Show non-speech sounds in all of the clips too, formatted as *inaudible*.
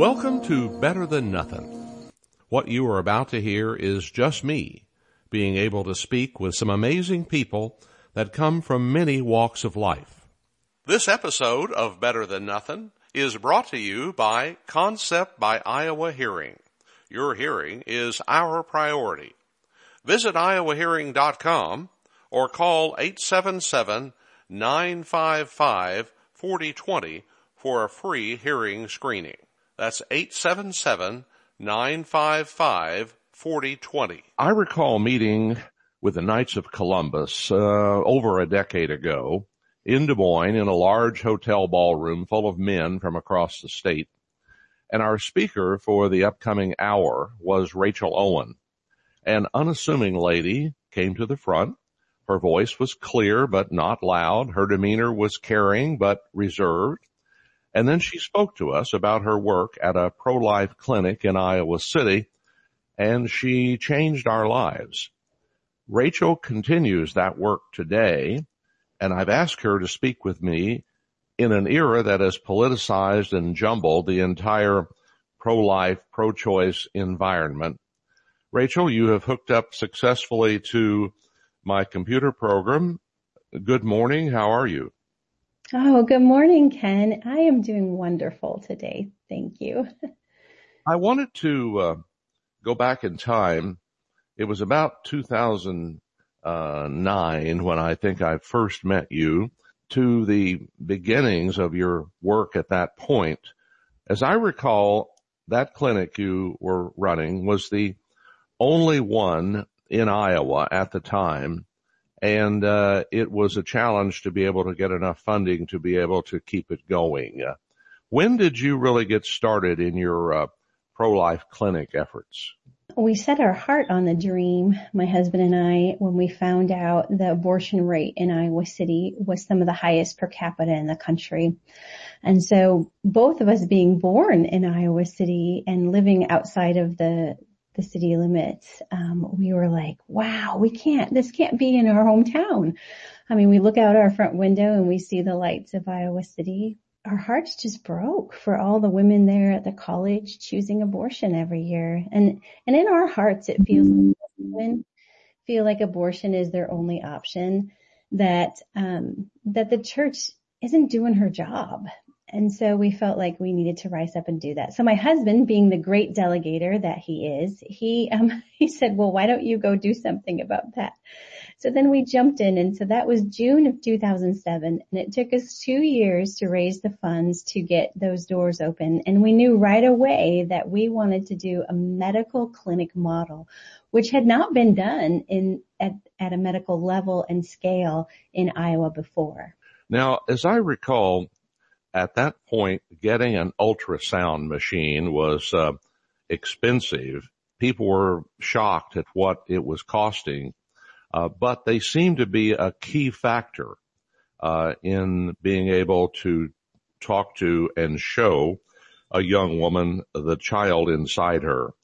Welcome to Better Than Nothing. What you are about to hear is just me being able to speak with some amazing people that come from many walks of life. This episode of Better Than Nothing is brought to you by Concept by Iowa Hearing. Your hearing is our priority. Visit iowahearing.com or call 877-955-4020 for a free hearing screening. That's 877-955-4020. I recall meeting with the Knights of Columbus uh, over a decade ago in Des Moines in a large hotel ballroom full of men from across the state. And our speaker for the upcoming hour was Rachel Owen. An unassuming lady came to the front. Her voice was clear but not loud. Her demeanor was caring but reserved. And then she spoke to us about her work at a pro-life clinic in Iowa City and she changed our lives. Rachel continues that work today and I've asked her to speak with me in an era that has politicized and jumbled the entire pro-life, pro-choice environment. Rachel, you have hooked up successfully to my computer program. Good morning. How are you? Oh, good morning, Ken. I am doing wonderful today. Thank you. I wanted to uh, go back in time. It was about 2009 when I think I first met you to the beginnings of your work at that point. As I recall, that clinic you were running was the only one in Iowa at the time and uh, it was a challenge to be able to get enough funding to be able to keep it going. Uh, when did you really get started in your uh, pro-life clinic efforts? We set our heart on the dream, my husband and I, when we found out the abortion rate in Iowa City was some of the highest per capita in the country. And so both of us being born in Iowa City and living outside of the, the city limits, um, we were like, wow, we can't, this can't be in our hometown. I mean, we look out our front window and we see the lights of Iowa City. Our hearts just broke for all the women there at the college choosing abortion every year. And, and in our hearts, it feels like women feel like abortion is their only option, that, um, that the church isn't doing her job and so we felt like we needed to rise up and do that. So my husband, being the great delegator that he is, he, um, *laughs* he said, well, why don't you go do something about that? So then we jumped in and so that was June of 2007 and it took us two years to raise the funds to get those doors open. And we knew right away that we wanted to do a medical clinic model, which had not been done in, at, at a medical level and scale in Iowa before. Now, as I recall, at that point, getting an ultrasound machine was uh, expensive. People were shocked at what it was costing, uh, but they seemed to be a key factor uh, in being able to talk to and show a young woman the child inside her.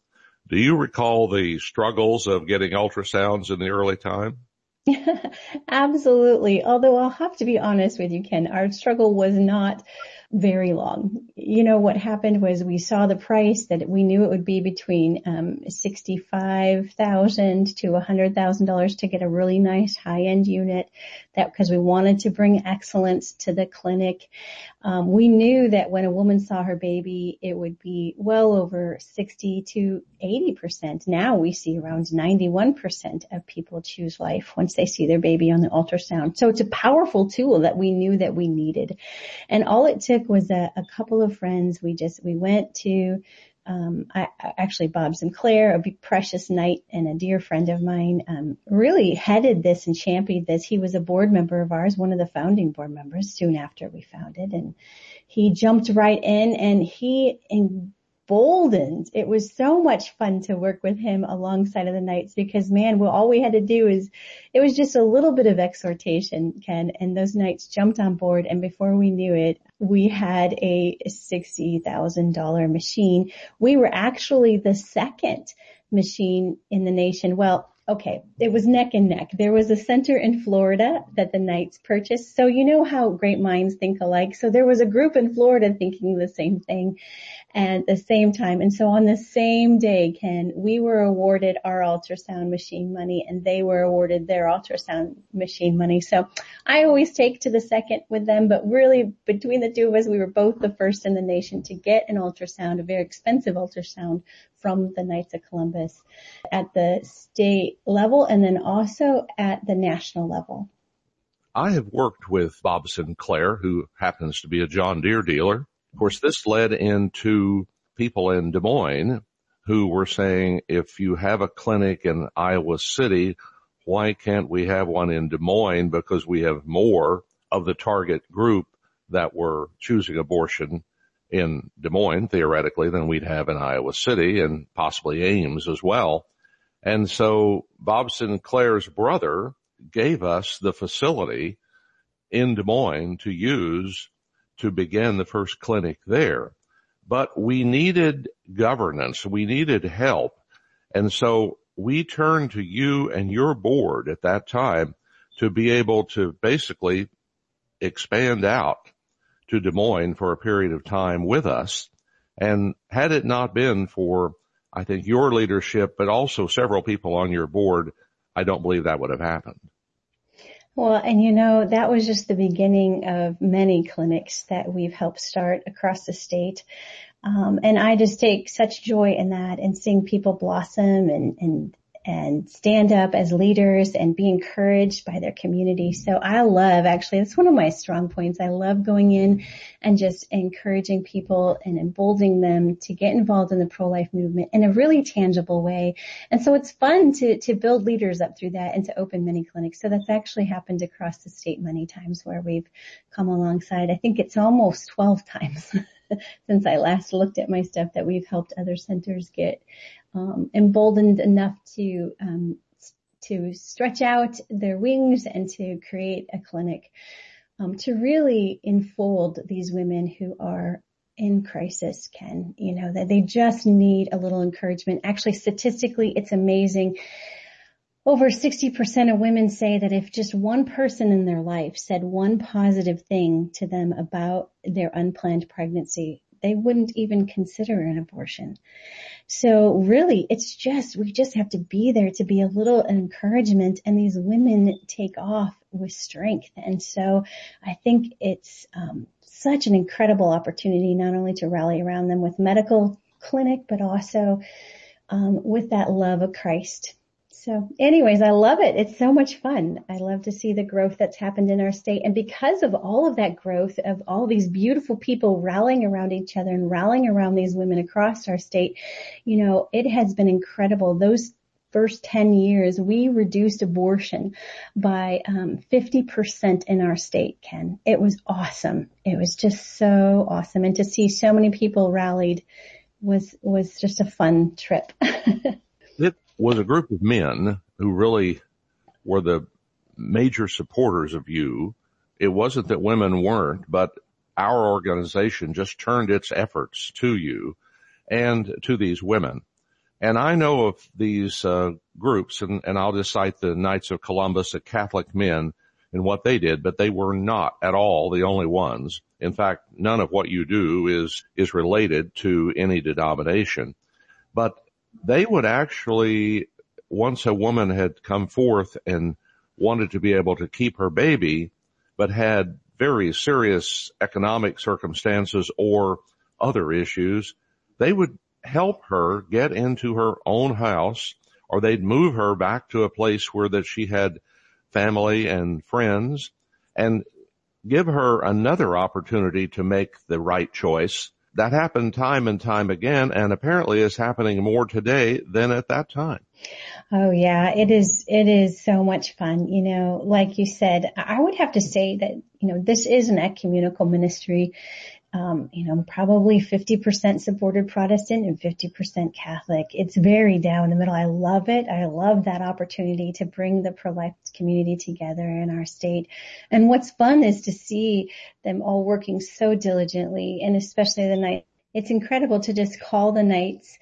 Do you recall the struggles of getting ultrasounds in the early time? *laughs* Absolutely. Although I'll have to be honest with you, Ken, our struggle was not very long. You know, what happened was we saw the price that we knew it would be between um, 65,000 to $100,000 to get a really nice high-end unit that because we wanted to bring excellence to the clinic. Um, we knew that when a woman saw her baby, it would be well over 60 to 80%. Now we see around 91% of people choose life once they see their baby on the ultrasound. So it's a powerful tool that we knew that we needed. And all it took was a, a couple of friends. We just, we went to um, I, actually Bob Sinclair, a precious knight and a dear friend of mine, um, really headed this and championed this. He was a board member of ours, one of the founding board members soon after we founded and he jumped right in and he emboldened. It was so much fun to work with him alongside of the knights because man, well, all we had to do is, it was just a little bit of exhortation, Ken, and those knights jumped on board and before we knew it, we had a $60,000 machine. We were actually the second machine in the nation. Well, okay, it was neck and neck. There was a center in Florida that the Knights purchased. So you know how great minds think alike. So there was a group in Florida thinking the same thing at the same time. And so on the same day, Ken, we were awarded our ultrasound machine money and they were awarded their ultrasound machine money. So I always take to the second with them, but really between the two of us, we were both the first in the nation to get an ultrasound, a very expensive ultrasound from the Knights of Columbus at the state level and then also at the national level. I have worked with Bob Sinclair, who happens to be a John Deere dealer of course, this led into people in Des Moines who were saying, if you have a clinic in Iowa City, why can't we have one in Des Moines? Because we have more of the target group that were choosing abortion in Des Moines, theoretically, than we'd have in Iowa City and possibly Ames as well. And so Bob Sinclair's brother gave us the facility in Des Moines to use to begin the first clinic there. But we needed governance. We needed help. And so we turned to you and your board at that time to be able to basically expand out to Des Moines for a period of time with us. And had it not been for, I think, your leadership, but also several people on your board, I don't believe that would have happened. Well, and you know, that was just the beginning of many clinics that we've helped start across the state. Um, and I just take such joy in that and seeing people blossom and, and and stand up as leaders and be encouraged by their community. So I love actually, it's one of my strong points. I love going in and just encouraging people and emboldening them to get involved in the pro-life movement in a really tangible way. And so it's fun to, to build leaders up through that and to open many clinics. So that's actually happened across the state many times where we've come alongside. I think it's almost 12 times. *laughs* *laughs* since I last looked at my stuff that we've helped other centers get um, emboldened enough to um, to stretch out their wings and to create a clinic um, to really enfold these women who are in crisis Ken. You know that they just need a little encouragement. Actually statistically it's amazing over 60% of women say that if just one person in their life said one positive thing to them about their unplanned pregnancy, they wouldn't even consider an abortion. So really, it's just, we just have to be there to be a little encouragement and these women take off with strength. And so I think it's um, such an incredible opportunity not only to rally around them with medical clinic, but also um, with that love of Christ so anyways, I love it. It's so much fun. I love to see the growth that's happened in our state. And because of all of that growth of all these beautiful people rallying around each other and rallying around these women across our state, you know, it has been incredible. Those first 10 years, we reduced abortion by um, 50% in our state, Ken. It was awesome. It was just so awesome. And to see so many people rallied was, was just a fun trip. *laughs* was a group of men who really were the major supporters of you. It wasn't that women weren't, but our organization just turned its efforts to you and to these women. And I know of these uh, groups, and, and I'll just cite the Knights of Columbus, the Catholic men, and what they did, but they were not at all the only ones. In fact, none of what you do is is related to any denomination. But they would actually, once a woman had come forth and wanted to be able to keep her baby, but had very serious economic circumstances or other issues, they would help her get into her own house or they'd move her back to a place where that she had family and friends and give her another opportunity to make the right choice that happened time and time again and apparently is happening more today than at that time. Oh yeah, it is, it is so much fun. You know, like you said, I would have to say that, you know, this is an ecumenical ministry. Um, you know, probably 50% supported Protestant and 50% Catholic. It's very down the middle. I love it. I love that opportunity to bring the pro-life community together in our state. And what's fun is to see them all working so diligently and especially the night. It's incredible to just call the Knights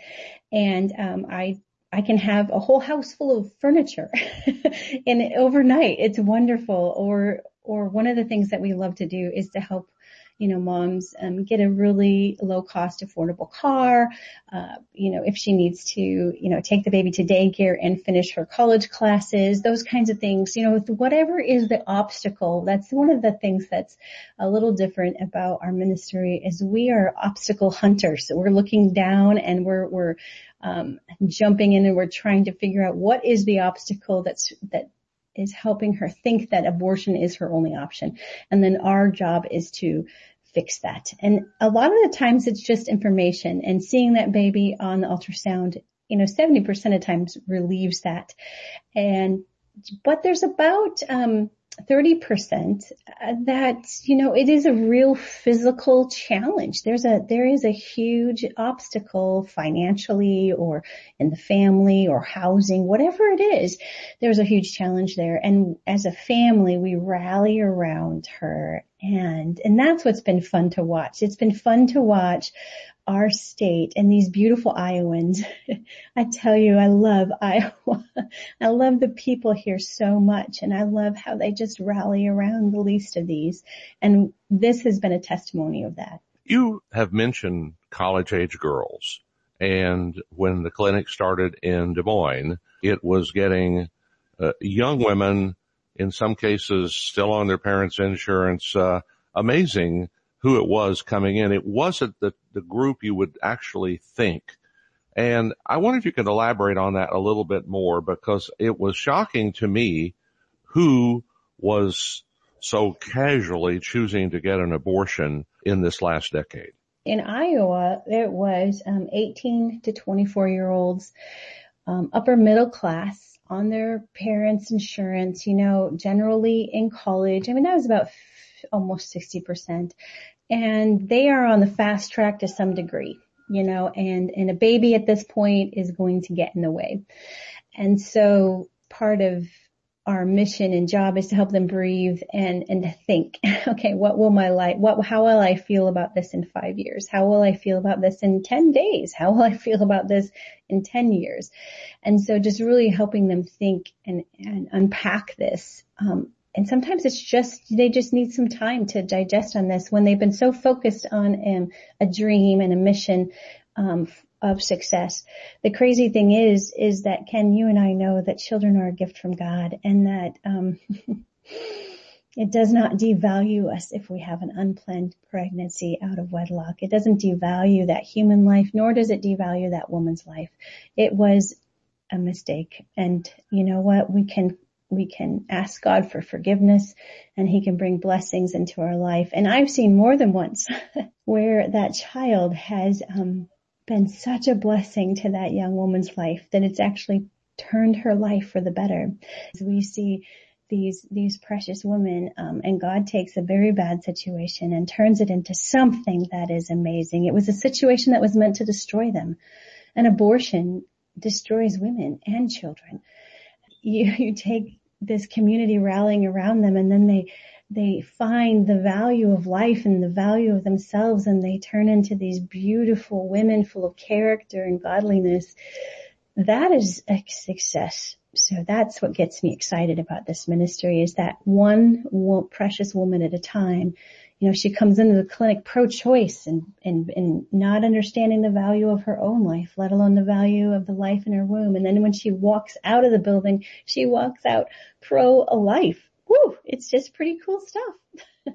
and um, I I can have a whole house full of furniture *laughs* and overnight it's wonderful. Or, or one of the things that we love to do is to help you know, moms um, get a really low cost, affordable car. Uh, you know, if she needs to, you know, take the baby to daycare and finish her college classes, those kinds of things. You know, whatever is the obstacle, that's one of the things that's a little different about our ministry is we are obstacle hunters. So we're looking down and we're we're um, jumping in and we're trying to figure out what is the obstacle that's that is helping her think that abortion is her only option. And then our job is to fix that. And a lot of the times it's just information and seeing that baby on the ultrasound, you know, 70% of times relieves that. And, but there's about, um, 30% uh, that, you know, it is a real physical challenge. There's a, there is a huge obstacle financially or in the family or housing, whatever it is. There's a huge challenge there. And as a family, we rally around her and, and that's what's been fun to watch. It's been fun to watch our state and these beautiful Iowans. *laughs* I tell you, I love Iowa. *laughs* I love the people here so much and I love how they just rally around the least of these. And this has been a testimony of that. You have mentioned college age girls and when the clinic started in Des Moines, it was getting uh, young women in some cases still on their parents' insurance. Uh, amazing who it was coming in. It wasn't the, the group you would actually think. And I wonder if you could elaborate on that a little bit more because it was shocking to me who was so casually choosing to get an abortion in this last decade. In Iowa, it was um, 18 to 24 year olds, um, upper middle class on their parents' insurance, you know, generally in college. I mean, that was about almost 60%. And they are on the fast track to some degree, you know, and, and a baby at this point is going to get in the way. And so part of our mission and job is to help them breathe and, and to think, *laughs* okay, what will my life, what, how will I feel about this in five years? How will I feel about this in 10 days? How will I *laughs* feel about this in 10 years? And so just really helping them think and, and unpack this. Um, and sometimes it's just, they just need some time to digest on this when they've been so focused on um, a dream and a mission um, of success. The crazy thing is, is that Ken, you and I know that children are a gift from God and that, um, *laughs* it does not devalue us if we have an unplanned pregnancy out of wedlock. It doesn't devalue that human life, nor does it devalue that woman's life. It was a mistake. And you know what? We can, we can ask God for forgiveness and he can bring blessings into our life. And I've seen more than once *laughs* where that child has, um, been such a blessing to that young woman's life that it's actually turned her life for the better. We see these these precious women, um, and God takes a very bad situation and turns it into something that is amazing. It was a situation that was meant to destroy them. An abortion destroys women and children. You *laughs* you take this community rallying around them, and then they they find the value of life and the value of themselves and they turn into these beautiful women full of character and godliness. That is a success. So that's what gets me excited about this ministry is that one precious woman at a time. You know, she comes into the clinic pro-choice and, and, and not understanding the value of her own life, let alone the value of the life in her womb. And then when she walks out of the building, she walks out pro-life whew, it's just pretty cool stuff. *laughs*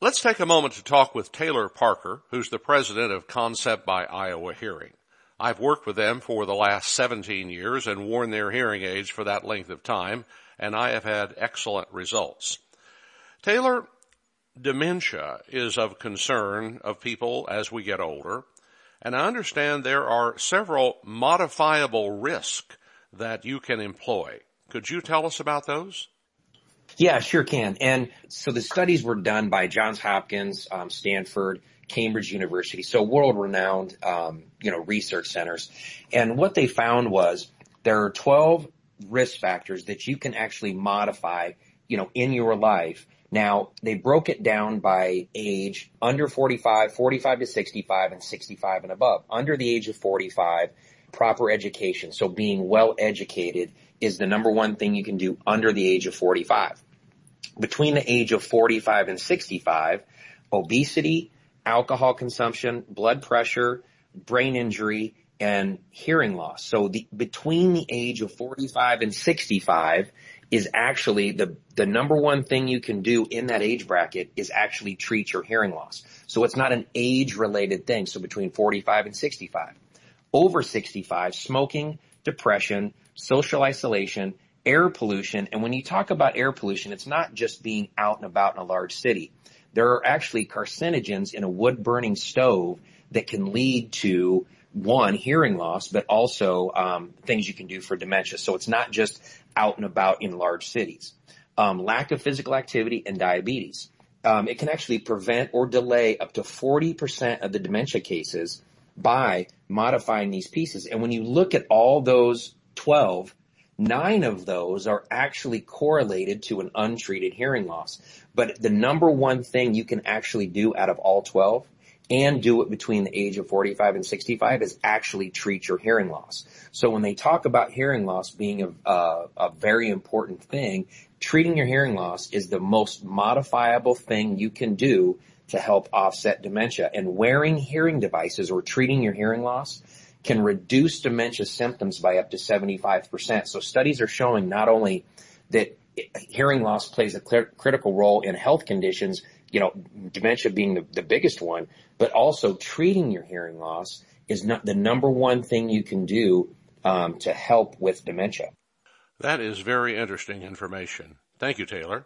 Let's take a moment to talk with Taylor Parker, who's the president of Concept by Iowa Hearing. I've worked with them for the last 17 years and worn their hearing aids for that length of time, and I have had excellent results. Taylor, dementia is of concern of people as we get older, and I understand there are several modifiable risks that you can employ. Could you tell us about those? Yeah, sure can. And so the studies were done by Johns Hopkins, um, Stanford, Cambridge University, so world-renowned, um, you know, research centers. And what they found was there are 12 risk factors that you can actually modify, you know, in your life. Now, they broke it down by age under 45, 45 to 65, and 65 and above. Under the age of 45, proper education. So being well educated is the number one thing you can do under the age of 45. Between the age of 45 and 65, obesity, alcohol consumption, blood pressure, brain injury, and hearing loss. So the, between the age of 45 and 65 is actually the, the number one thing you can do in that age bracket is actually treat your hearing loss. So it's not an age related thing. So between 45 and 65. Over 65, smoking, depression, social isolation, air pollution. And when you talk about air pollution, it's not just being out and about in a large city. There are actually carcinogens in a wood burning stove that can lead to one, hearing loss, but also um, things you can do for dementia. So it's not just out and about in large cities. Um, lack of physical activity and diabetes. Um, it can actually prevent or delay up to 40% of the dementia cases by modifying these pieces. And when you look at all those 12, nine of those are actually correlated to an untreated hearing loss. But the number one thing you can actually do out of all 12 and do it between the age of 45 and 65 is actually treat your hearing loss. So when they talk about hearing loss being a, a, a, very important thing, treating your hearing loss is the most modifiable thing you can do to help offset dementia. And wearing hearing devices or treating your hearing loss can reduce dementia symptoms by up to 75%. So studies are showing not only that hearing loss plays a critical role in health conditions, you know, dementia being the, the biggest one, but also treating your hearing loss is not the number one thing you can do um, to help with dementia. That is very interesting information. Thank you, Taylor.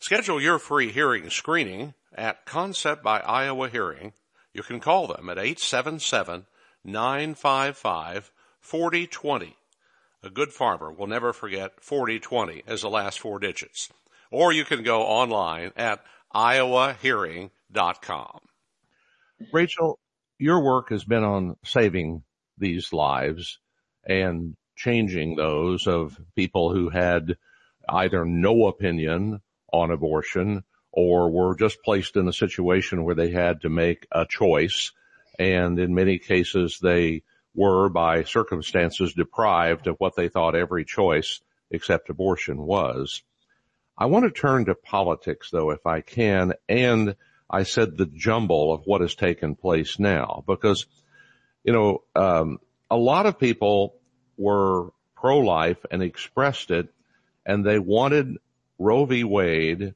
Schedule your free hearing screening at Concept by Iowa Hearing. You can call them at 877 955 4020. A good farmer will never forget 4020 as the last four digits. Or you can go online at iowahearing.com. Rachel, your work has been on saving these lives and changing those of people who had either no opinion on abortion or were just placed in a situation where they had to make a choice. And in many cases, they were by circumstances deprived of what they thought every choice except abortion was. I want to turn to politics though, if I can, and I said the jumble of what has taken place now because, you know, um, a lot of people were pro-life and expressed it and they wanted Roe v. Wade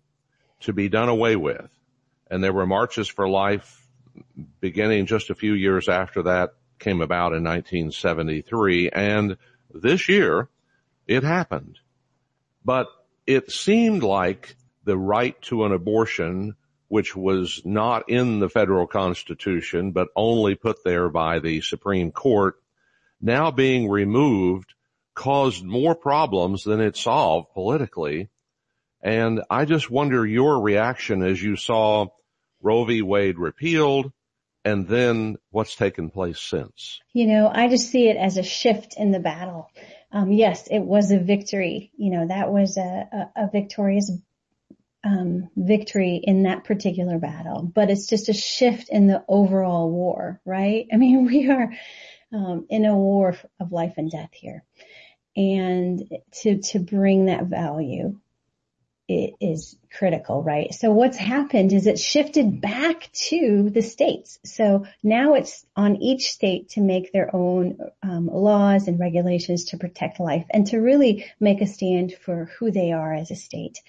to be done away with. And there were marches for life beginning just a few years after that came about in 1973. And this year it happened. But it seemed like the right to an abortion which was not in the federal constitution, but only put there by the Supreme Court, now being removed caused more problems than it solved politically. And I just wonder your reaction as you saw Roe v. Wade repealed and then what's taken place since. You know, I just see it as a shift in the battle. Um, yes, it was a victory. You know, that was a, a, a victorious um, victory in that particular battle, but it's just a shift in the overall war, right? *laughs* I mean, we are um, in a war of life and death here, and to to bring that value is critical, right? So what's happened is it shifted back to the states. So now it's on each state to make their own um, laws and regulations to protect life and to really make a stand for who they are as a state.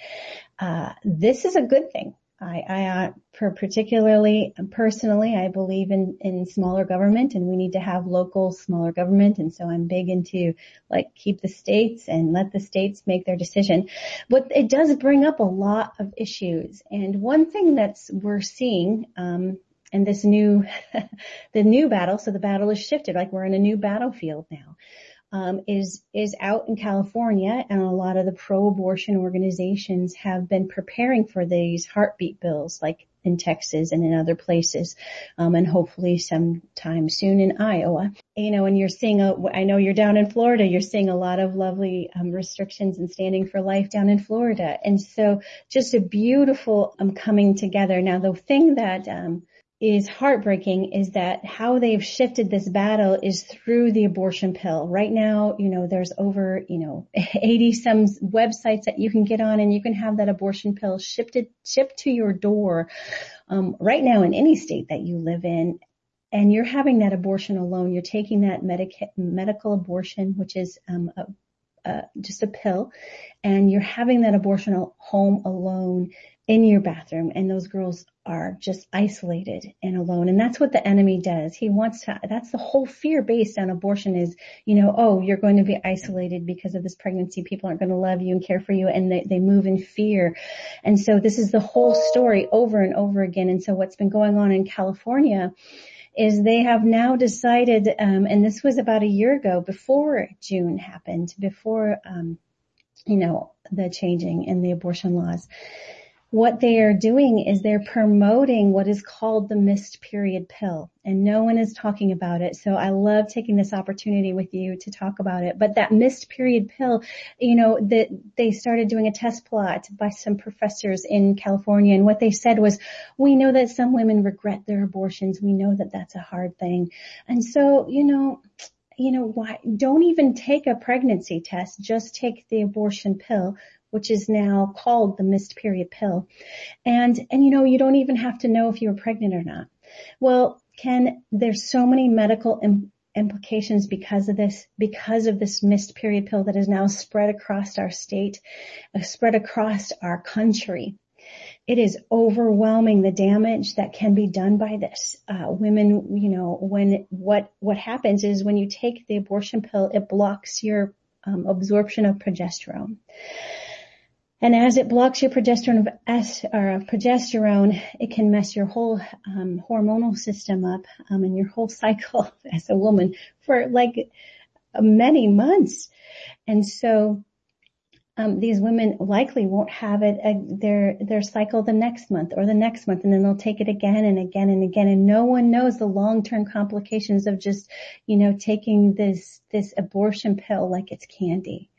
Uh, this is a good thing. I, I uh, particularly personally, I believe in, in smaller government and we need to have local smaller government. And so I'm big into like keep the states and let the states make their decision. But it does bring up a lot of issues. And one thing that's we're seeing, um, and this new, *laughs* the new battle, so the battle is shifted, like we're in a new battlefield now um, is is out in California, and a lot of the pro-abortion organizations have been preparing for these heartbeat bills, like in Texas and in other places, um, and hopefully sometime soon in Iowa. You know, and you're seeing a, I know you're down in Florida, you're seeing a lot of lovely um, restrictions and standing for life down in Florida, and so just a beautiful um, coming together. Now, the thing that um, is heartbreaking is that how they've shifted this battle is through the abortion pill. Right now, you know, there's over, you know, *laughs* 80 some websites that you can get on and you can have that abortion pill shipped, shipped to your door, um, right now in any state that you live in. And you're having that abortion alone. You're taking that medica- medical abortion, which is, um, a, just a pill and you're having that abortion home alone in your bathroom and those girls are just isolated and alone. And that's what the enemy does. He wants to, that's the whole fear based on abortion is, you know, oh, you're going to be isolated because of this pregnancy. People aren't going to love you and care for you. And they, they move in fear. And so this is the whole story over and over again. And so what's been going on in California is they have now decided, um, and this was about a year ago before June happened, before, um, you know, the changing in the abortion laws what they are doing is they're promoting what is called the missed period pill and no one is talking about it. So I love taking this opportunity with you to talk about it. But that missed period pill, you know, that they started doing a test plot by some professors in California. And what they said was, we know that some women regret their abortions. We know that that's a hard thing. And so, you know, you know, why don't even take a pregnancy test. Just take the abortion pill which is now called the missed period pill. And, and you know, you don't even have to know if you're pregnant or not. Well, Ken, there's so many medical Im- implications because of this, because of this missed period pill that is now spread across our state, uh, spread across our country. It is overwhelming the damage that can be done by this. Uh, women, you know, when what what happens is when you take the abortion pill, it blocks your um, absorption of progesterone. And as it blocks your progesterone, progesterone, it can mess your whole um, hormonal system up um, and your whole *laughs* cycle as a woman for like many months. And so um, these women likely won't have it uh, their their cycle the next month or the next month, and then they'll take it again and again and again, and no one knows the long term complications of just you know taking this this abortion pill like it's candy.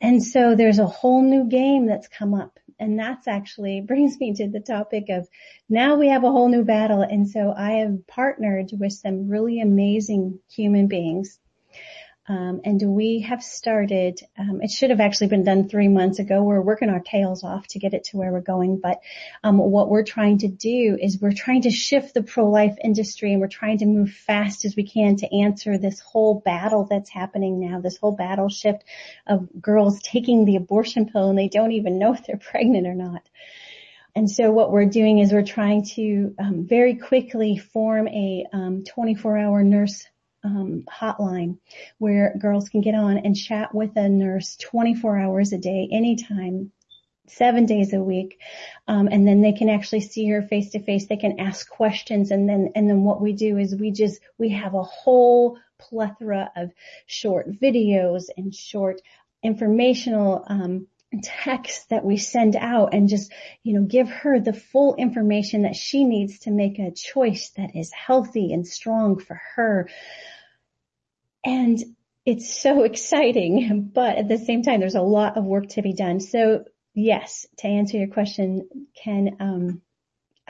And so there's a whole new game that's come up. And that's actually *laughs* brings me to the topic of now we have a whole new battle. And so I have partnered with some really amazing human beings um, and we have started, um, it should have actually been done three months ago. We're working our tails off to get it to where we're going. But um, what we're trying to do is we're trying to shift the pro-life industry and we're trying to move fast as we can to answer this whole battle that's happening now, this whole battle shift of girls taking the abortion pill and they don't even know if they're *laughs* pregnant or not. And so what we're doing is we're trying to um, very quickly form a 24-hour um, nurse um, hotline where girls can get on and chat with a nurse 24 hours a day, anytime, seven days a week. Um, and then they can actually see her face to face. They can ask questions. And then, and then what we do is we just, we have a whole plethora of short videos and short informational, um, text that we send out and just, you know, give her the full information that she needs to make a choice that is healthy and strong for her. And it's so *laughs* exciting, but at the same time, there's a lot of work to be done. So yes, to answer your question, Ken, um,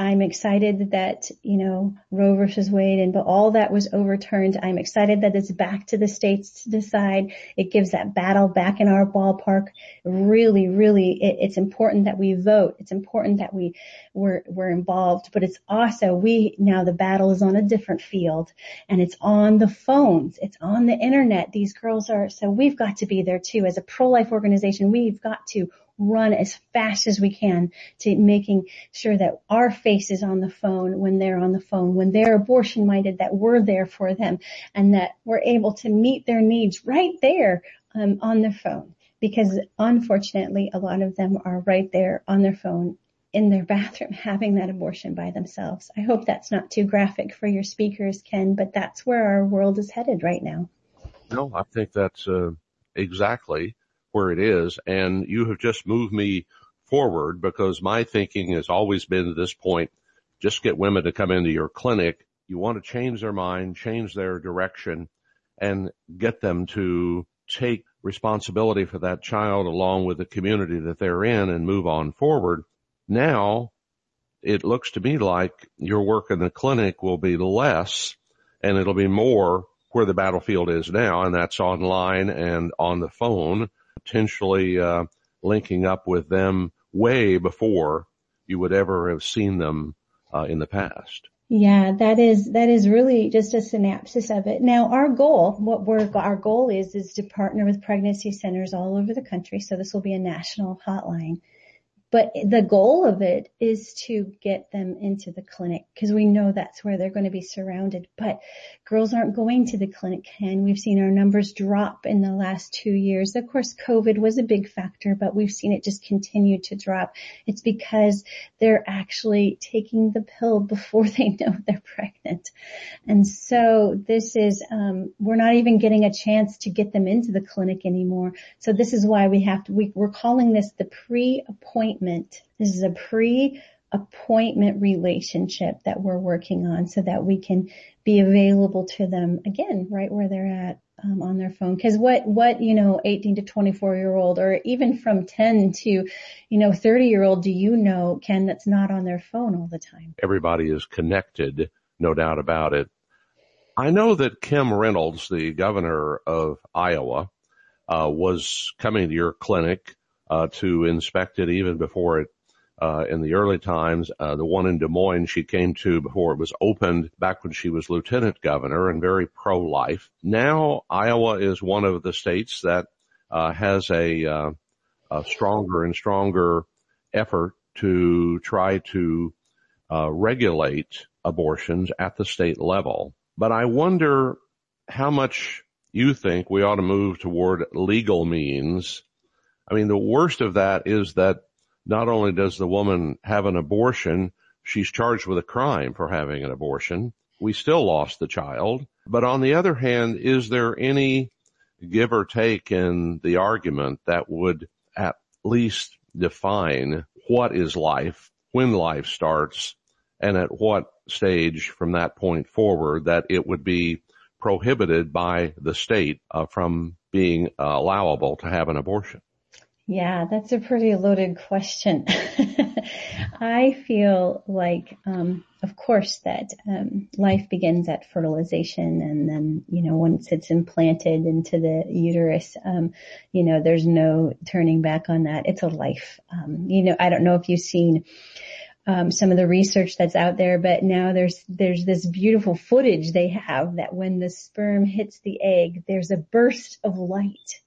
I'm excited that, you know, Roe versus Wade and but all that was overturned. I'm excited that it's back to the states to decide. It gives that battle back in our ballpark. Really, really, it, it's important that we vote. It's important that we we're, we're involved, but it's also we now the battle is on a different field and it's on the phones. It's on the internet. These girls are, so we've got to be there too. As a pro-life organization, we've got to run as fast as we can to making sure that our face is on the phone when they're on the phone, when they're abortion minded, that we're there for them and that we're able to meet their needs right there um, on their phone. Because unfortunately, a lot of them are right there on their phone in their *laughs* bathroom having that abortion by themselves. I hope that's not too graphic for your speakers, Ken, but that's where our world is headed right now. No, I think that's uh, exactly where it is. And you have just moved me forward because my thinking has always been to this point, just get women to come into your clinic. You want to change their mind, change their direction and get them to take responsibility for that child along with the community that they're in and move on forward. Now it looks to me like your work in the clinic will be less and it'll be more where the battlefield is now, and that's online and on the phone, potentially uh, linking up with them way before you would ever have seen them uh, in the past. Yeah, that is that is really just a synopsis of it. Now, our goal, what we're our goal is, is to partner with pregnancy centers all over the country. So this will be a national hotline but the goal of it is to get them into the clinic because we know that's where they're going to be surrounded. But girls aren't going to the clinic and we've seen our numbers drop in the last two years. Of course, COVID was a big factor, but we've seen it just continue to drop. It's because they're actually taking the pill before *laughs* they know they're pregnant. And so this is, um, we're not even getting a chance to get them into the clinic anymore. So this is why we have to, we, we're calling this the pre-appointment appointment. This is a pre-appointment relationship that we're working on so that we can be available to them again, right where they're at. Um, on their phone. Cause what, what, you know, 18 to 24 year old or even from 10 to, you know, 30 year old do you know, Ken, that's not on their phone all the time? Everybody is connected, no doubt about it. I know that Kim Reynolds, the governor of Iowa, uh, was coming to your clinic to inspect it even before it uh, in the early times. Uh, the one in Des Moines she came to before it was opened back when she was lieutenant governor and very pro-life. Now Iowa is one of the states that uh, has a, uh, a, stronger and stronger effort to try to uh, regulate abortions at the state level. But I wonder how much you think we ought to move toward legal means I mean, the worst of that is that not only does the woman have an abortion, she's charged with a crime for having an abortion. We still lost the child. But on the other hand, is there any give or take in the argument that would at least define what is life, when life starts, and at what stage from that point forward that it would be prohibited by the state uh, from being uh, allowable to have an abortion? Yeah, that's a pretty loaded question. *laughs* I feel like, um, of course, that um, life begins at fertilization, and then you know once it's implanted into the uterus, um, you know there's no turning back on that. It's a life. Um, you know, I don't know if you've seen. Um, some of the research that's out there, but now there's there's this beautiful footage they have that when the sperm hits the egg, there's a burst of light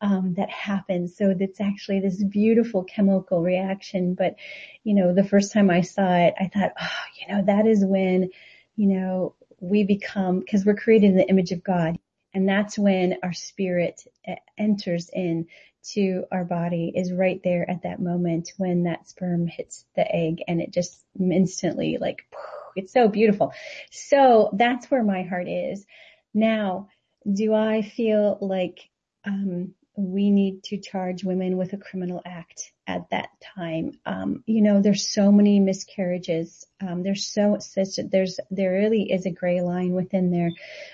um, that happens. So it's actually this beautiful chemical reaction. But, you know, the first time I saw it, I thought, oh, you know, that is when, you know, we become, cause we're created in the image of God. And that's when our spirit uh, enters in to our body is right there at that moment when that sperm hits the egg and it just instantly like, it's so beautiful. So that's where my heart is. Now, do I feel like, um, we need to charge women with a criminal act at that time. Um, you know, there's so many miscarriages. Um, there's so such there's there really is a gray line within there.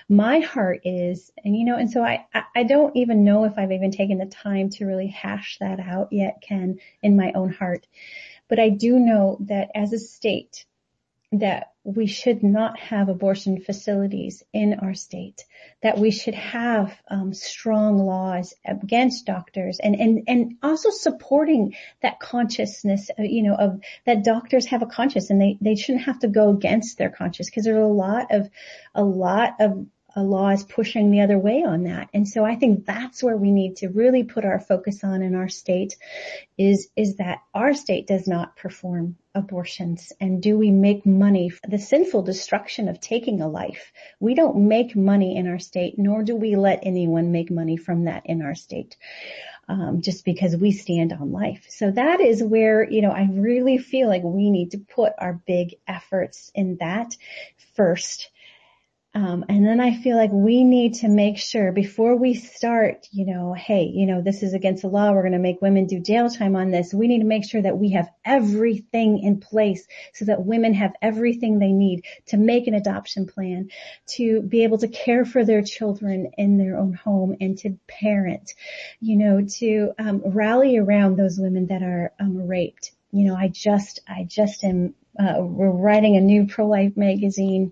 My heart is, and you know, and so I I don't even know if I've even taken the time to really hash that out yet, Ken, in my own heart. But I do know that as a state, that we should not have abortion facilities in our state, that we should have um, strong laws against doctors and, and, and also supporting that consciousness, uh, you know, of that doctors have a conscience and they, they shouldn't have to go against their conscience because there's a lot of, a lot of a law is pushing the other way on that. And so I think that's where we need to really put our focus on in our state is, is that our state does not perform abortions. And do we make money? The sinful destruction of taking a life. We don't make money in our state nor do we let anyone make money from that in our state um, just because we stand on life. So that is where you know i really feel like we need to put our big efforts in that first um, and then I feel like we need to make sure before we start, you know, hey, you know, this is against the law. We're going to make women do jail time on this. We need to make sure that we have everything in place so that women have everything they need to make an adoption plan, to be able to care for their children in their own home and to parent, you know, to um, rally around those women that are um, raped. You know, I just, I just am uh, we're writing a new pro-life magazine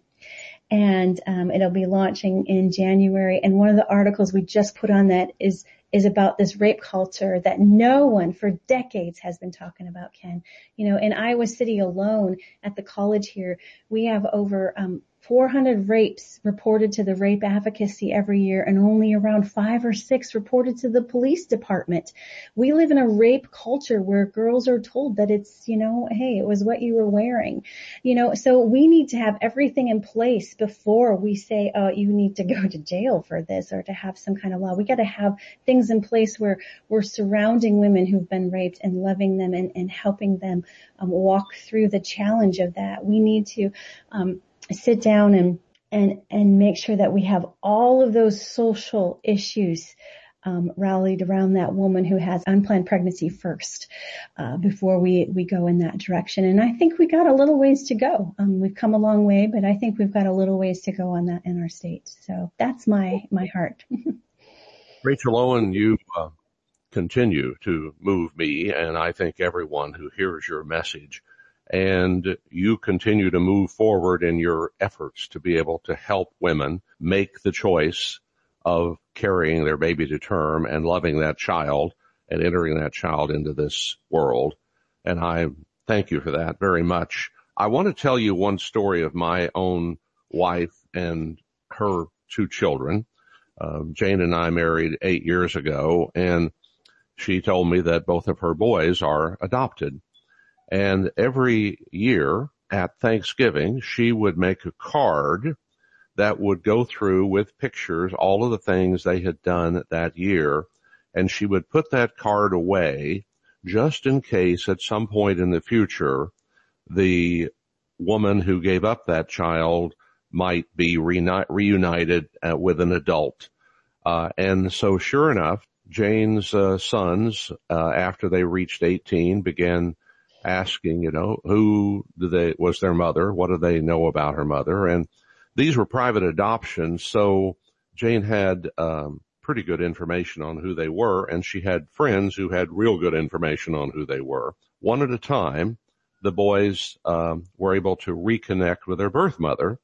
and um, it'll be launching in January. And one of the articles we just put on that is is about this rape culture that no one for decades has been talking about, Ken. You know, in Iowa City alone at the college here, we have over um, 400 rapes reported to the rape advocacy every year and only around five or six reported to the police department. We live in a rape culture where girls are told that it's, you know, hey, it was what you were wearing. You know, so we need to have everything in place before we say, oh, you need to go to jail for this or to have some kind of law. We got to have things in place where we're surrounding women who've been raped and loving them and, and helping them um, walk through the challenge of that. We need to, um, sit down and and and make sure that we have all of those social issues um, rallied around that woman who has unplanned pregnancy first uh, before we we go in that direction. And I think we got a little ways to go. Um, we've come a long way, but I think we've got a little ways to go on that in our state. So that's my my heart. *laughs* Rachel Owen, you uh, continue to move me, and I think everyone who hears your message and you continue to move forward in your efforts to be able to help women make the choice of carrying their baby to term and loving that child and entering that child into this world. And I thank you for that very much. I want to tell you one story of my own wife and her two children. Uh, Jane and I married eight years ago and she told me that both of her boys are adopted. And every year at Thanksgiving, she would make a card that would go through with pictures, all of the things they had done that year. And she would put that card away just in case at some point in the future, the woman who gave up that child might be reunited uh, with an adult. Uh, and so sure enough, Jane's uh, sons, uh, after they reached 18, began asking, you know, who do they, was their mother? What do they know about her mother? And these were private adoptions. So Jane had, um, pretty good information on who they were and she had friends who had real good information on who they were. One at a time, the boys, um, were able to reconnect with their birth mother.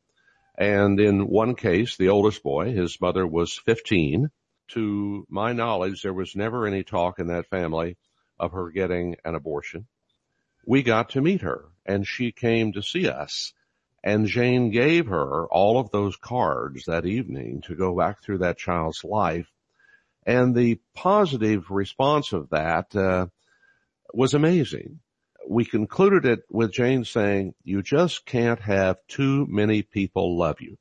And in one case, the oldest boy, his mother was 15. To my knowledge, there was never any talk in that family of her getting an abortion we got to meet her and she came to see us. And Jane gave her all of those cards that evening to go back through that child's life. And the positive response of that uh, was amazing. We concluded it with Jane saying, you just can't have too many people love you.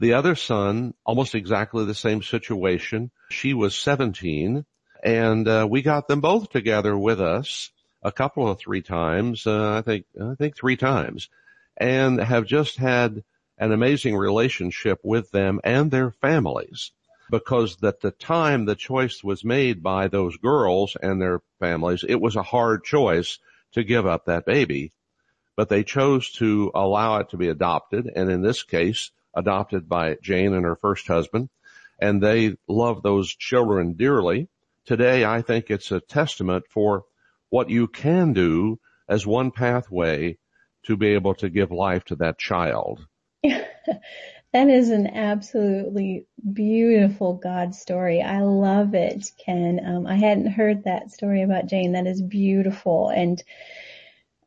The other son, almost exactly the same situation. She was 17 and uh, we got them both together with us a couple of three times, uh, I think, I think three times, and have just had an amazing relationship with them and their families. Because at the time the choice was made by those girls and their families, it was a hard choice to give up that baby. But they chose to allow it to be adopted, and in this case, adopted by Jane and her first husband, and they love those children dearly. Today, I think it's a testament for what you can do as one pathway to be able to give life to that child. *laughs* that is an absolutely beautiful God story. I love it, Ken. Um, I hadn't heard that story about Jane. That is beautiful. And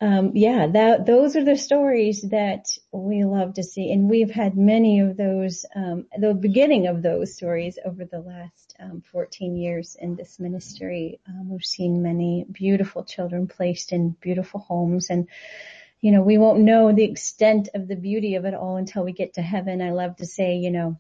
um, yeah, that those are the stories that we love to see, and we've had many of those. Um, the beginning of those stories over the last um, 14 years in this ministry, um, we've seen many beautiful children placed in beautiful homes, and you know we won't know the extent of the beauty of it all until we get to heaven. I love to say, you know,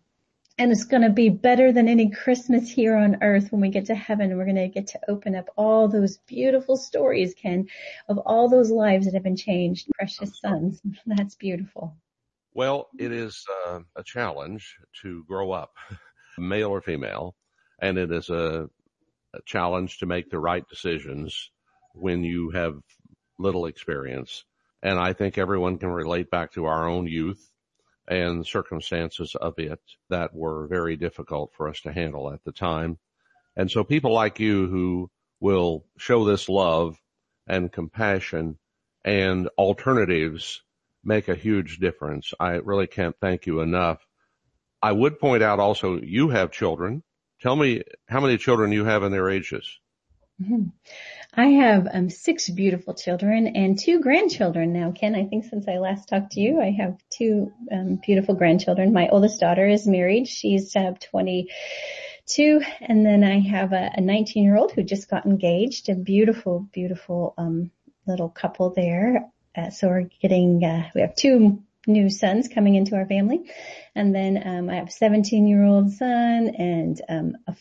and it's going to be better than any Christmas here on earth when we get to heaven. We're going to get to open up all those beautiful stories, Ken, of all those lives that have been changed. Precious sons. *laughs* That's beautiful. Well, it is uh, a challenge to grow up, *laughs* male or female, and it is a, a challenge to make the right decisions when you have little experience. And I think everyone can relate back to our own youth and circumstances of it that were very difficult for us to handle at the time. And so people like you who will show this love and compassion and alternatives make a huge difference. I really can't thank you enough. I would point out also you have children. Tell me how many children you have and their ages. Mm-hmm. I have um, six beautiful children and two grandchildren now, Ken. I think since I last talked to you, I have two um, beautiful grandchildren. My oldest daughter is married. She's uh, 22. And then I have a, a 19 year old who just got engaged, a beautiful, beautiful um, little couple there. Uh, so we're getting, uh, we have two new sons coming into our family. And then um, I have a 17 year old son and um, a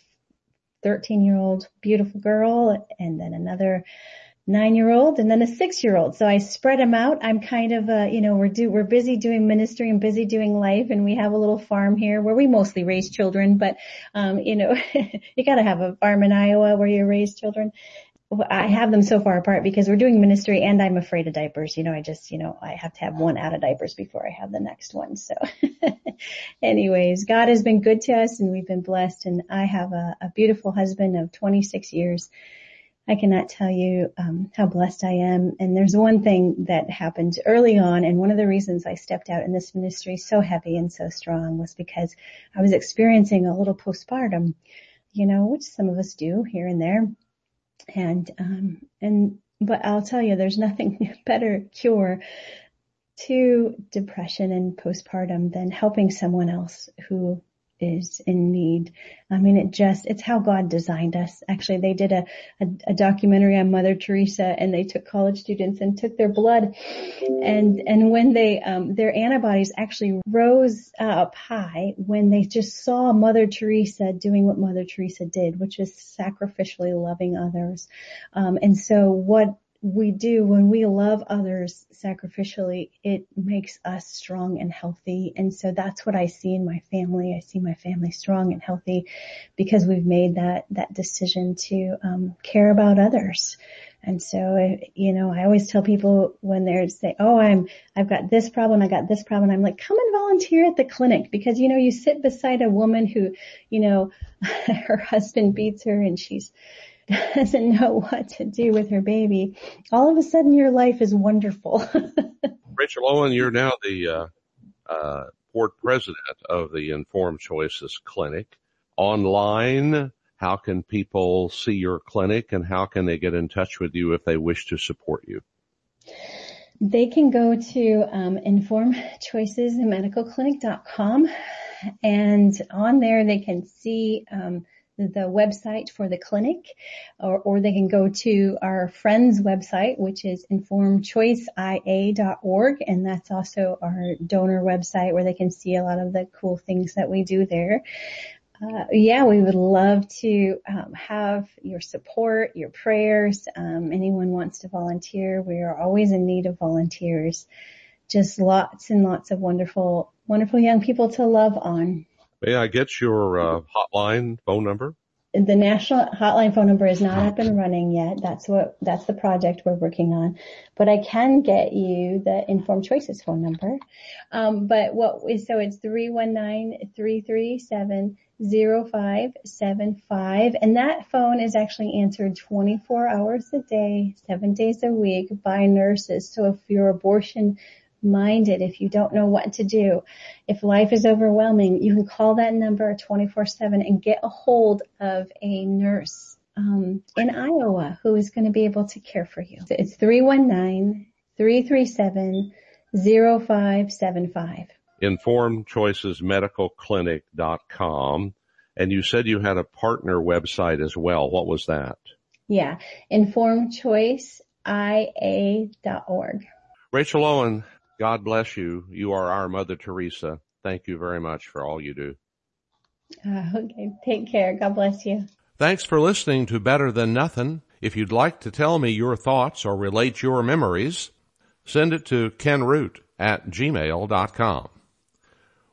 13 year old beautiful girl and then another nine year old and then a six year old. So I spread them out. I'm kind of, uh, you know, we're do, we're busy doing ministry and busy doing life and we have a little farm here where we mostly raise children, but, um, you know, *laughs* you gotta have a farm in Iowa where you raise children. I have them so far apart because we're doing ministry and I'm afraid of diapers. You know, I just, you know, I have to have one out of diapers before I have the next one. So *laughs* anyways, God has been good to us and we've been blessed and I have a, a beautiful husband of 26 years. I cannot tell you um, how blessed I am. And there's one thing that happened early on, and one of the reasons I stepped out in this ministry so heavy and so strong was because I was experiencing a little postpartum, you know, which some of us do here and there and, um, and, but I'll tell you, there's nothing *laughs* better cure to depression and postpartum than helping someone else who is in need. I mean, it just, it's how God designed us. Actually, they did a, a, a, documentary on Mother Teresa and they took college students and took their blood and, and when they, um, their antibodies actually rose up high when they just saw Mother Teresa doing what Mother Teresa did, which is sacrificially loving others. Um, and so what we do when we love others sacrificially, it makes us strong and healthy. And so that's what I see in my family. I see my family strong and healthy because we've made that, that decision to, um, care about others. And so, you know, I always tell people when they're say, oh, I'm, I've got this problem, I got this problem. I'm like, come and volunteer at the clinic because, you know, you sit beside a woman who, you know, *laughs* her husband beats her and she's, *laughs* doesn't know what to do with her baby, all of a sudden your life is wonderful. *laughs* Rachel Owen, you're now the uh, uh, board president of the Informed Choices Clinic. Online, how can people see your clinic and how can they get in touch with you if they wish to support you? They can go to um, informedchoicesmedicalclinic.com and on there they can see um, the website for the clinic or, or they can go to our friend's website, which is informedchoiceia.org. And that's also our donor website where they can see a lot of the cool things that we do there. Uh, yeah, we would love to um, have your support, your prayers. Um, anyone wants to volunteer, we are always in need of volunteers. Just lots and lots of wonderful, wonderful young people to love on. May I get your uh, hotline phone number? The national hotline phone number is not up and running yet. That's what that's the project we're working on. But I can get you the Informed Choices phone number. Um, but what is so it's three one nine three three seven zero five seven five, and that phone is actually answered 24 hours a day, seven days a week by nurses. So if your abortion minded if you don't know what to do. If life is overwhelming, you can call that number 24-7 and get a hold of a nurse um, in Iowa who is going to be able to care for you. It's 319-337-0575. InformedChoicesMedicalClinic.com. And you said you had a partner website as well. What was that? Yeah, informedchoiceia.org. Rachel Owen, God bless you. You are our Mother Teresa. Thank you very much for all you do. Uh, okay. Take care. God bless you. Thanks for listening to Better Than Nothing. If you'd like to tell me your thoughts or relate your memories, send it to kenroot at gmail.com.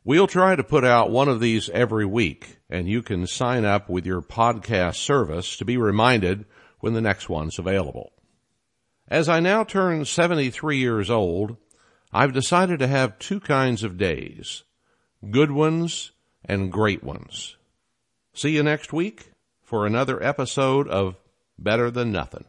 We'll try to put out one of these every week, and you can sign up with your podcast service to be reminded when the next one's available. As I now turn 73 years old, I've decided to have two kinds of days, good ones and great ones. See you next week for another episode of Better Than Nothing.